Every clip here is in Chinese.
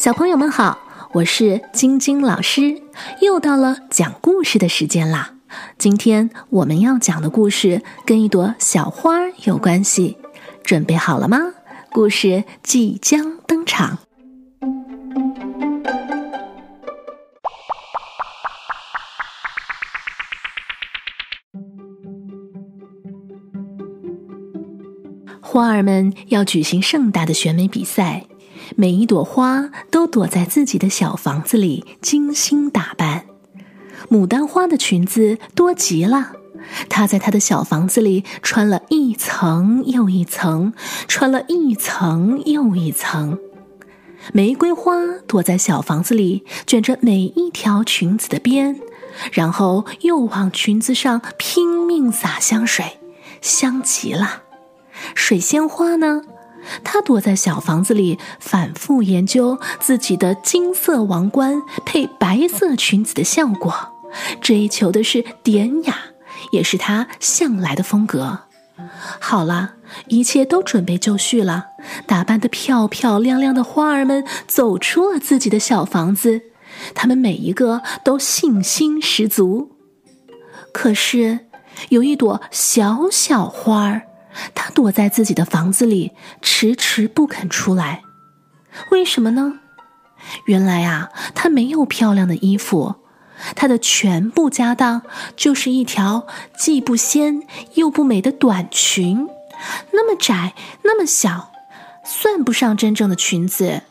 小朋友们好，我是晶晶老师，又到了讲故事的时间啦。今天我们要讲的故事跟一朵小花有关系，准备好了吗？故事即将登场。花儿们要举行盛大的选美比赛。每一朵花都躲在自己的小房子里，精心打扮。牡丹花的裙子多极了，她在她的小房子里穿了一层又一层，穿了一层又一层。玫瑰花躲在小房子里，卷着每一条裙子的边，然后又往裙子上拼命洒香水，香极了。水仙花呢？他躲在小房子里，反复研究自己的金色王冠配白色裙子的效果，追求的是典雅，也是他向来的风格。好了，一切都准备就绪了，打扮的漂漂亮亮的花儿们走出了自己的小房子，他们每一个都信心十足。可是，有一朵小小花儿。躲在自己的房子里，迟迟不肯出来。为什么呢？原来啊，他没有漂亮的衣服，他的全部家当就是一条既不仙又不美的短裙，那么窄，那么小，算不上真正的裙子，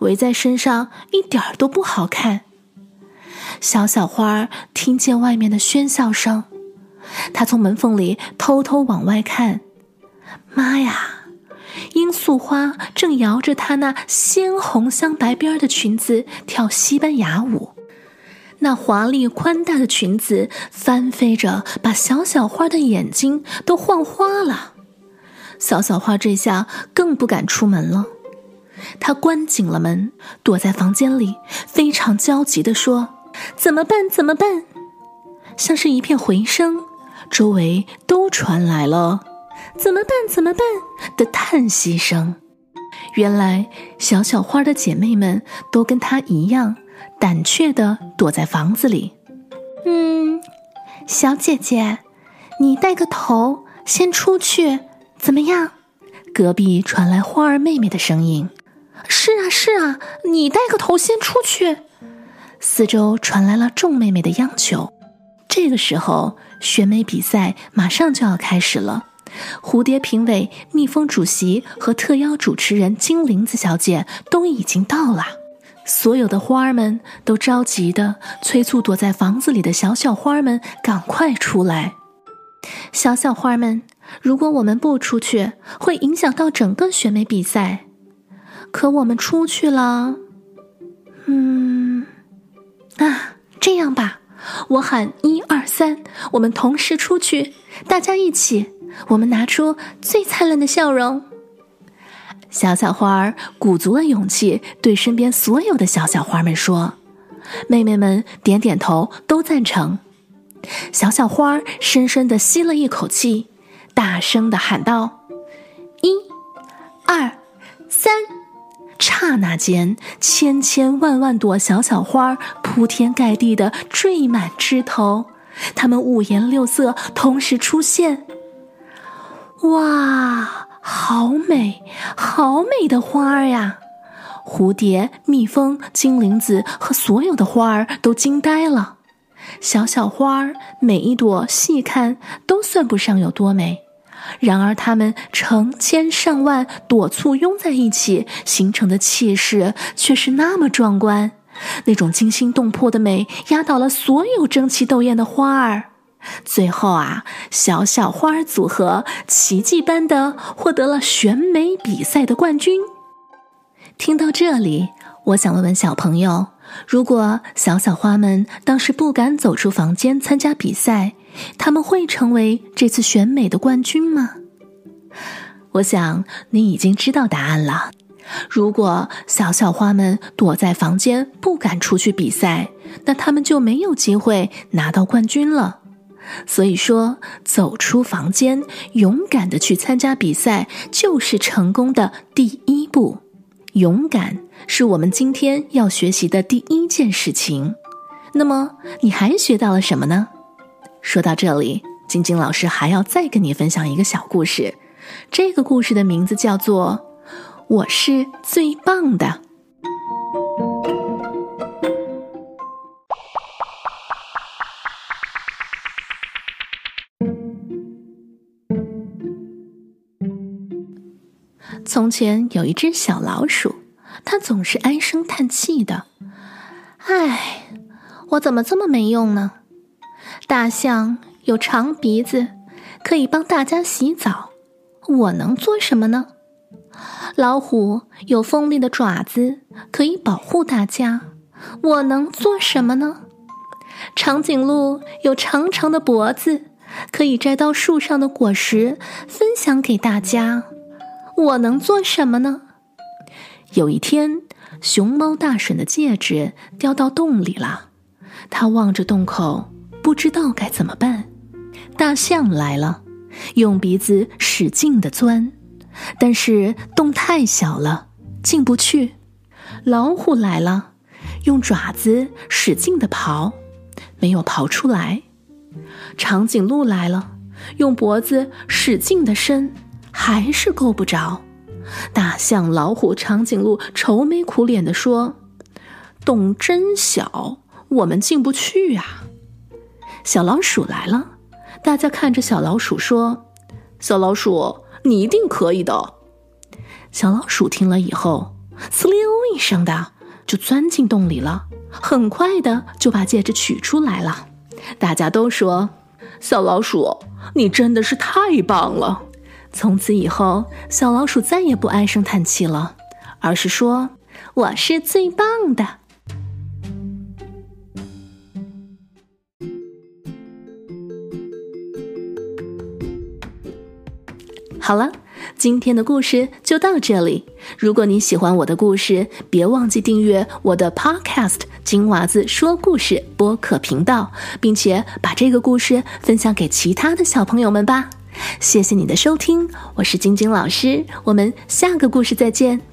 围在身上一点儿都不好看。小小花听见外面的喧嚣声，他从门缝里偷偷往外看。妈呀！罂粟花正摇着她那鲜红镶白边的裙子跳西班牙舞，那华丽宽大的裙子翻飞着，把小小花的眼睛都晃花了。小小花这下更不敢出门了，她关紧了门，躲在房间里，非常焦急地说：“怎么办？怎么办？”像是一片回声，周围都传来了。怎么办？怎么办？的叹息声。原来小小花的姐妹们都跟她一样，胆怯的躲在房子里。嗯，小姐姐，你带个头先出去，怎么样？隔壁传来花儿妹妹的声音。是啊，是啊，你带个头先出去。四周传来了众妹妹的央求。这个时候，选美比赛马上就要开始了。蝴蝶评委、蜜蜂主席和特邀主持人金铃子小姐都已经到了，所有的花儿们都着急的催促躲在房子里的小小花儿们赶快出来。小小花儿们，如果我们不出去，会影响到整个选美比赛。可我们出去了，嗯，啊，这样吧，我喊一二三，我们同时出去，大家一起。我们拿出最灿烂的笑容。小小花儿鼓足了勇气，对身边所有的小小花们说：“妹妹们，点点头，都赞成。”小小花儿深深的吸了一口气，大声的喊道：“一、二、三！”刹那间，千千万万朵小小花铺天盖地的缀满枝头，它们五颜六色，同时出现。哇，好美，好美的花儿呀！蝴蝶、蜜蜂、金铃子和所有的花儿都惊呆了。小小花儿，每一朵细看都算不上有多美，然而它们成千上万朵簇拥在一起，形成的气势却是那么壮观。那种惊心动魄的美，压倒了所有争奇斗艳的花儿。最后啊，小小花组合奇迹般的获得了选美比赛的冠军。听到这里，我想问问小朋友：如果小小花们当时不敢走出房间参加比赛，他们会成为这次选美的冠军吗？我想你已经知道答案了。如果小小花们躲在房间不敢出去比赛，那他们就没有机会拿到冠军了。所以说，走出房间，勇敢的去参加比赛，就是成功的第一步。勇敢是我们今天要学习的第一件事情。那么，你还学到了什么呢？说到这里，晶晶老师还要再跟你分享一个小故事。这个故事的名字叫做《我是最棒的》。从前有一只小老鼠，它总是唉声叹气的。唉，我怎么这么没用呢？大象有长鼻子，可以帮大家洗澡，我能做什么呢？老虎有锋利的爪子，可以保护大家，我能做什么呢？长颈鹿有长长的脖子，可以摘到树上的果实，分享给大家。我能做什么呢？有一天，熊猫大婶的戒指掉到洞里了，他望着洞口，不知道该怎么办。大象来了，用鼻子使劲的钻，但是洞太小了，进不去。老虎来了，用爪子使劲的刨，没有刨出来。长颈鹿来了，用脖子使劲的伸。还是够不着，大象、老虎、长颈鹿愁眉苦脸地说：“洞真小，我们进不去呀。”小老鼠来了，大家看着小老鼠说：“小老鼠，你一定可以的。”小老鼠听了以后，呲溜一声的就钻进洞里了，很快的就把戒指取出来了。大家都说：“小老鼠，你真的是太棒了。”从此以后，小老鼠再也不唉声叹气了，而是说：“我是最棒的。”好了，今天的故事就到这里。如果你喜欢我的故事，别忘记订阅我的 Podcast《金娃子说故事》播客频道，并且把这个故事分享给其他的小朋友们吧。谢谢你的收听，我是晶晶老师，我们下个故事再见。